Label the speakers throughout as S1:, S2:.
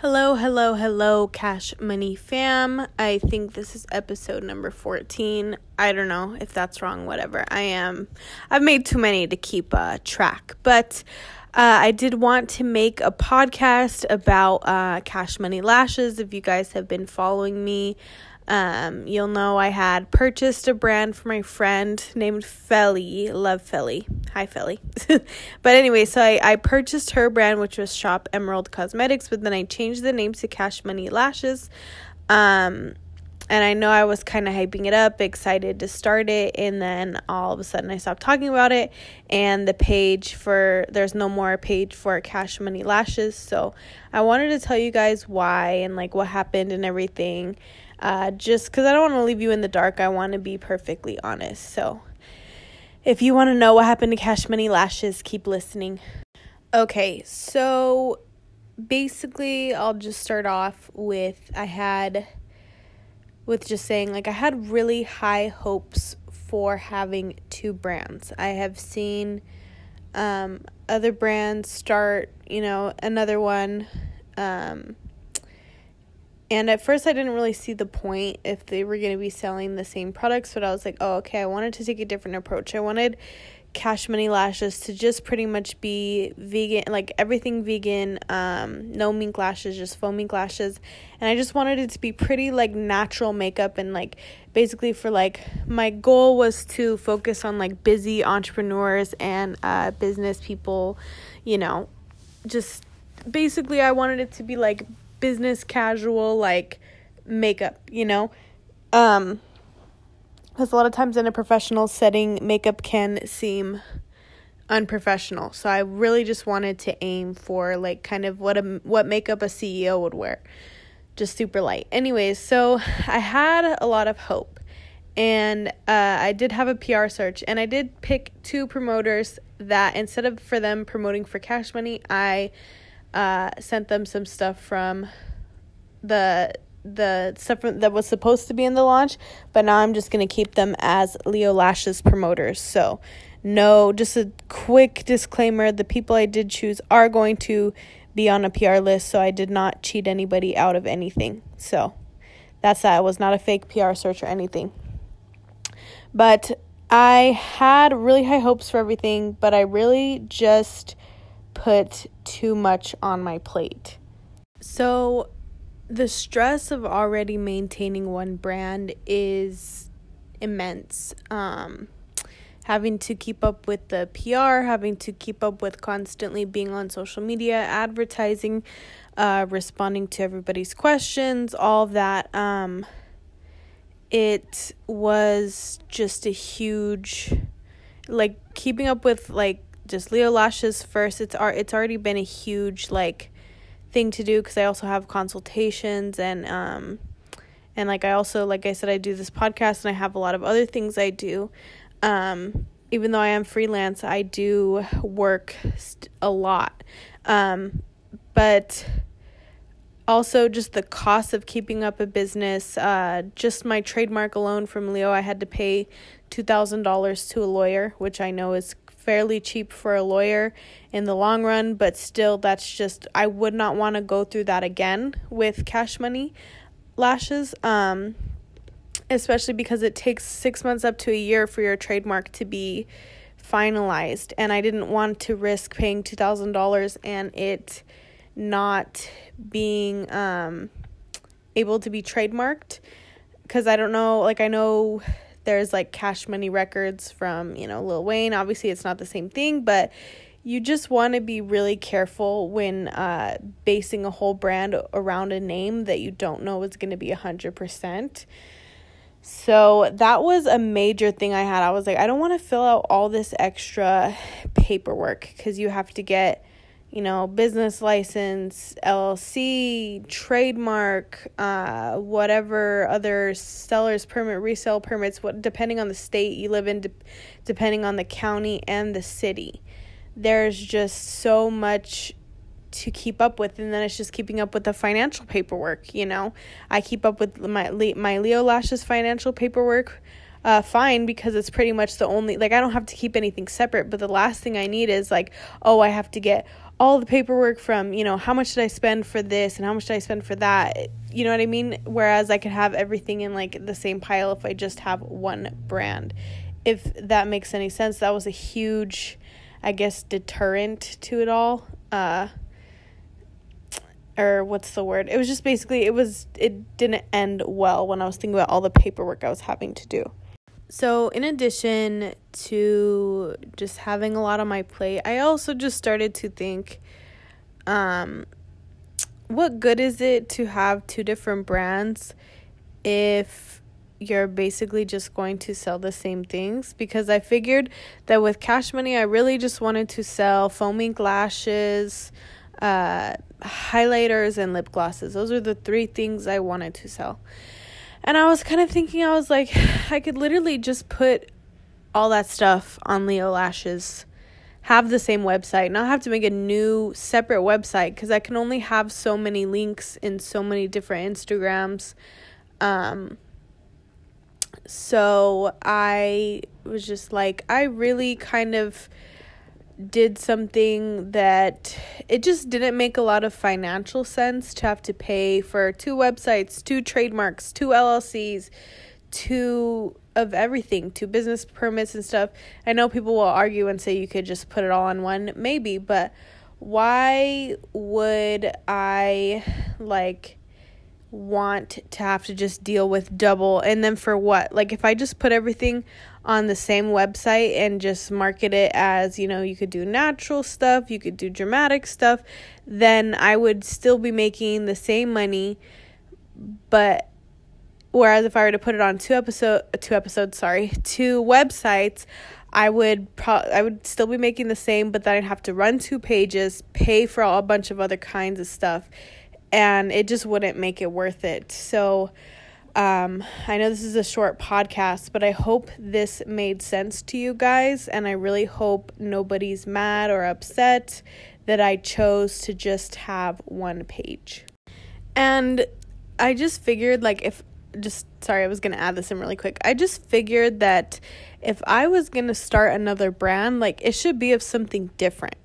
S1: Hello, hello, hello, Cash Money fam. I think this is episode number 14. I don't know if that's wrong, whatever. I am. I've made too many to keep uh, track. But uh, I did want to make a podcast about uh, Cash Money Lashes. If you guys have been following me, um, you'll know I had purchased a brand for my friend named Felly. Love Felly. Hi, Felly. but anyway, so I, I purchased her brand, which was Shop Emerald Cosmetics, but then I changed the name to Cash Money Lashes. Um, and I know I was kind of hyping it up, excited to start it, and then all of a sudden I stopped talking about it, and the page for there's no more page for Cash Money Lashes. So I wanted to tell you guys why and like what happened and everything uh, just because I don't want to leave you in the dark. I want to be perfectly honest. So, if you want to know what happened to Cash Money Lashes, keep listening. Okay, so basically, I'll just start off with I had, with just saying, like, I had really high hopes for having two brands. I have seen um, other brands start, you know, another one. Um, and at first, I didn't really see the point if they were going to be selling the same products, but I was like, oh, okay, I wanted to take a different approach. I wanted Cash Money Lashes to just pretty much be vegan, like everything vegan, um, no mink lashes, just faux mink lashes. And I just wanted it to be pretty like natural makeup and like basically for like my goal was to focus on like busy entrepreneurs and uh, business people, you know, just basically I wanted it to be like business casual like makeup, you know? Um because a lot of times in a professional setting, makeup can seem unprofessional. So I really just wanted to aim for like kind of what a what makeup a CEO would wear. Just super light. Anyways, so I had a lot of hope. And uh, I did have a PR search, and I did pick two promoters that instead of for them promoting for cash money, I uh, sent them some stuff from the the stuff that was supposed to be in the launch, but now I'm just gonna keep them as Leo Lashes promoters. So, no, just a quick disclaimer: the people I did choose are going to be on a PR list, so I did not cheat anybody out of anything. So, that's that. It was not a fake PR search or anything. But I had really high hopes for everything, but I really just put too much on my plate. So, the stress of already maintaining one brand is immense. Um, having to keep up with the PR, having to keep up with constantly being on social media, advertising, uh, responding to everybody's questions, all that. Um, it was just a huge, like keeping up with like just Leo Lashes first. It's it's already been a huge like thing to do because I also have consultations and um and like I also like I said I do this podcast and I have a lot of other things I do. Um even though I am freelance, I do work st- a lot. Um but also just the cost of keeping up a business uh just my trademark alone from Leo I had to pay $2000 to a lawyer which I know is fairly cheap for a lawyer in the long run, but still, that's just, I would not want to go through that again with cash money lashes. Um, especially because it takes six months up to a year for your trademark to be finalized. And I didn't want to risk paying $2,000 and it not being um, able to be trademarked. Because I don't know, like, I know there's like cash money records from, you know, Lil Wayne. Obviously, it's not the same thing, but you just want to be really careful when uh, basing a whole brand around a name that you don't know is going to be 100%. So that was a major thing I had. I was like, I don't want to fill out all this extra paperwork because you have to get you know, business license, LLC, trademark, uh, whatever other seller's permit, resale permits, what depending on the state you live in, de- depending on the county and the city. There's just so much to keep up with and then it's just keeping up with the financial paperwork, you know. I keep up with my my Leo Lashes financial paperwork uh, fine because it's pretty much the only like I don't have to keep anything separate. But the last thing I need is like, oh, I have to get all the paperwork from, you know, how much did I spend for this and how much did I spend for that? You know what I mean? Whereas I could have everything in like the same pile if I just have one brand. If that makes any sense, that was a huge, I guess, deterrent to it all. Uh, or what's the word? It was just basically, it was, it didn't end well when I was thinking about all the paperwork I was having to do. So, in addition to just having a lot on my plate, I also just started to think um, what good is it to have two different brands if you're basically just going to sell the same things? Because I figured that with Cash Money, I really just wanted to sell faux mink lashes, uh, highlighters, and lip glosses. Those are the three things I wanted to sell. And I was kind of thinking, I was like, I could literally just put all that stuff on Leo Lashes, have the same website, not have to make a new separate website because I can only have so many links in so many different Instagrams. Um, so I was just like, I really kind of did something that it just didn't make a lot of financial sense to have to pay for two websites, two trademarks, two LLCs, two of everything, two business permits and stuff. I know people will argue and say you could just put it all on one, maybe, but why would I like want to have to just deal with double and then for what? Like if I just put everything on the same website and just market it as, you know, you could do natural stuff, you could do dramatic stuff, then I would still be making the same money. But whereas if I were to put it on two episode two episodes, sorry, two websites, I would pro- I would still be making the same, but then I'd have to run two pages, pay for a bunch of other kinds of stuff, and it just wouldn't make it worth it. So um, I know this is a short podcast, but I hope this made sense to you guys, and I really hope nobody's mad or upset that I chose to just have one page. And I just figured, like, if just sorry, I was gonna add this in really quick. I just figured that if I was gonna start another brand, like, it should be of something different.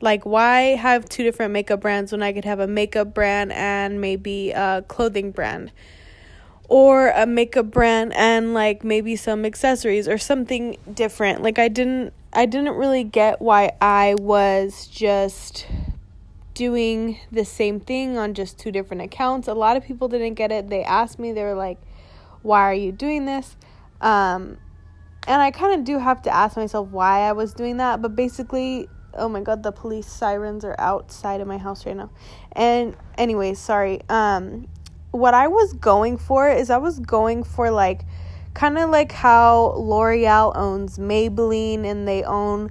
S1: Like, why have two different makeup brands when I could have a makeup brand and maybe a clothing brand? Or a makeup brand and like maybe some accessories or something different. Like I didn't I didn't really get why I was just doing the same thing on just two different accounts. A lot of people didn't get it. They asked me, they were like, "Why are you doing this?" Um and I kind of do have to ask myself why I was doing that, but basically oh my god the police sirens are outside of my house right now and anyways sorry um what I was going for is I was going for like kind of like how L'Oreal owns Maybelline and they own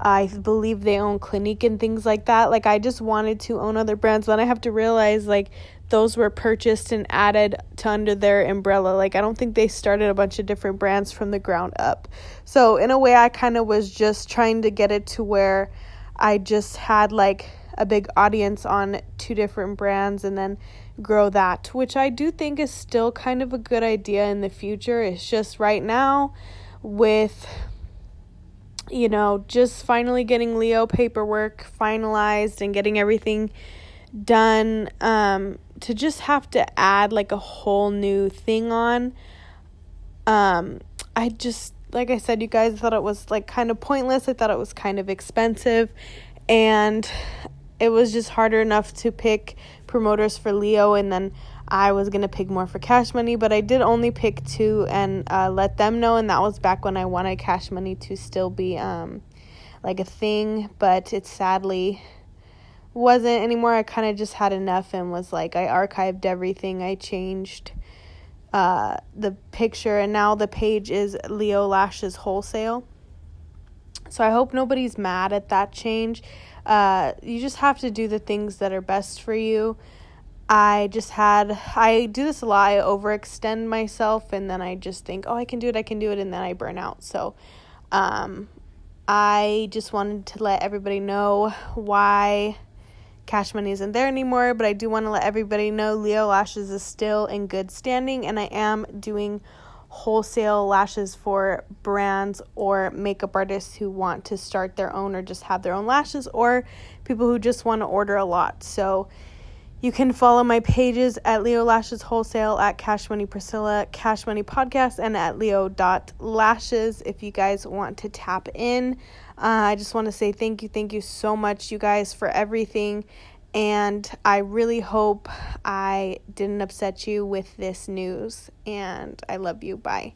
S1: I believe they own Clinique and things like that. Like I just wanted to own other brands, but I have to realize like those were purchased and added to under their umbrella. Like I don't think they started a bunch of different brands from the ground up. So in a way I kind of was just trying to get it to where I just had like a big audience on two different brands and then grow that, which I do think is still kind of a good idea in the future. It's just right now with you know, just finally getting Leo paperwork finalized and getting everything done um to just have to add like a whole new thing on um I just like I said you guys thought it was like kind of pointless. I thought it was kind of expensive and it was just harder enough to pick promoters for Leo, and then I was gonna pick more for Cash Money, but I did only pick two and uh, let them know, and that was back when I wanted Cash Money to still be um, like a thing, but it sadly wasn't anymore. I kind of just had enough and was like, I archived everything, I changed uh, the picture, and now the page is Leo Lashes Wholesale. So I hope nobody's mad at that change. Uh, you just have to do the things that are best for you. I just had, I do this a lot. I overextend myself and then I just think, oh, I can do it, I can do it, and then I burn out. So, um, I just wanted to let everybody know why Cash Money isn't there anymore, but I do want to let everybody know Leo Lashes is still in good standing and I am doing wholesale lashes for brands or makeup artists who want to start their own or just have their own lashes or people who just want to order a lot. So you can follow my pages at Leo Lashes Wholesale, at Cash Money Priscilla, Cash Money Podcast, and at Leo.lashes if you guys want to tap in. Uh, I just want to say thank you, thank you so much, you guys, for everything. And I really hope I didn't upset you with this news. And I love you. Bye.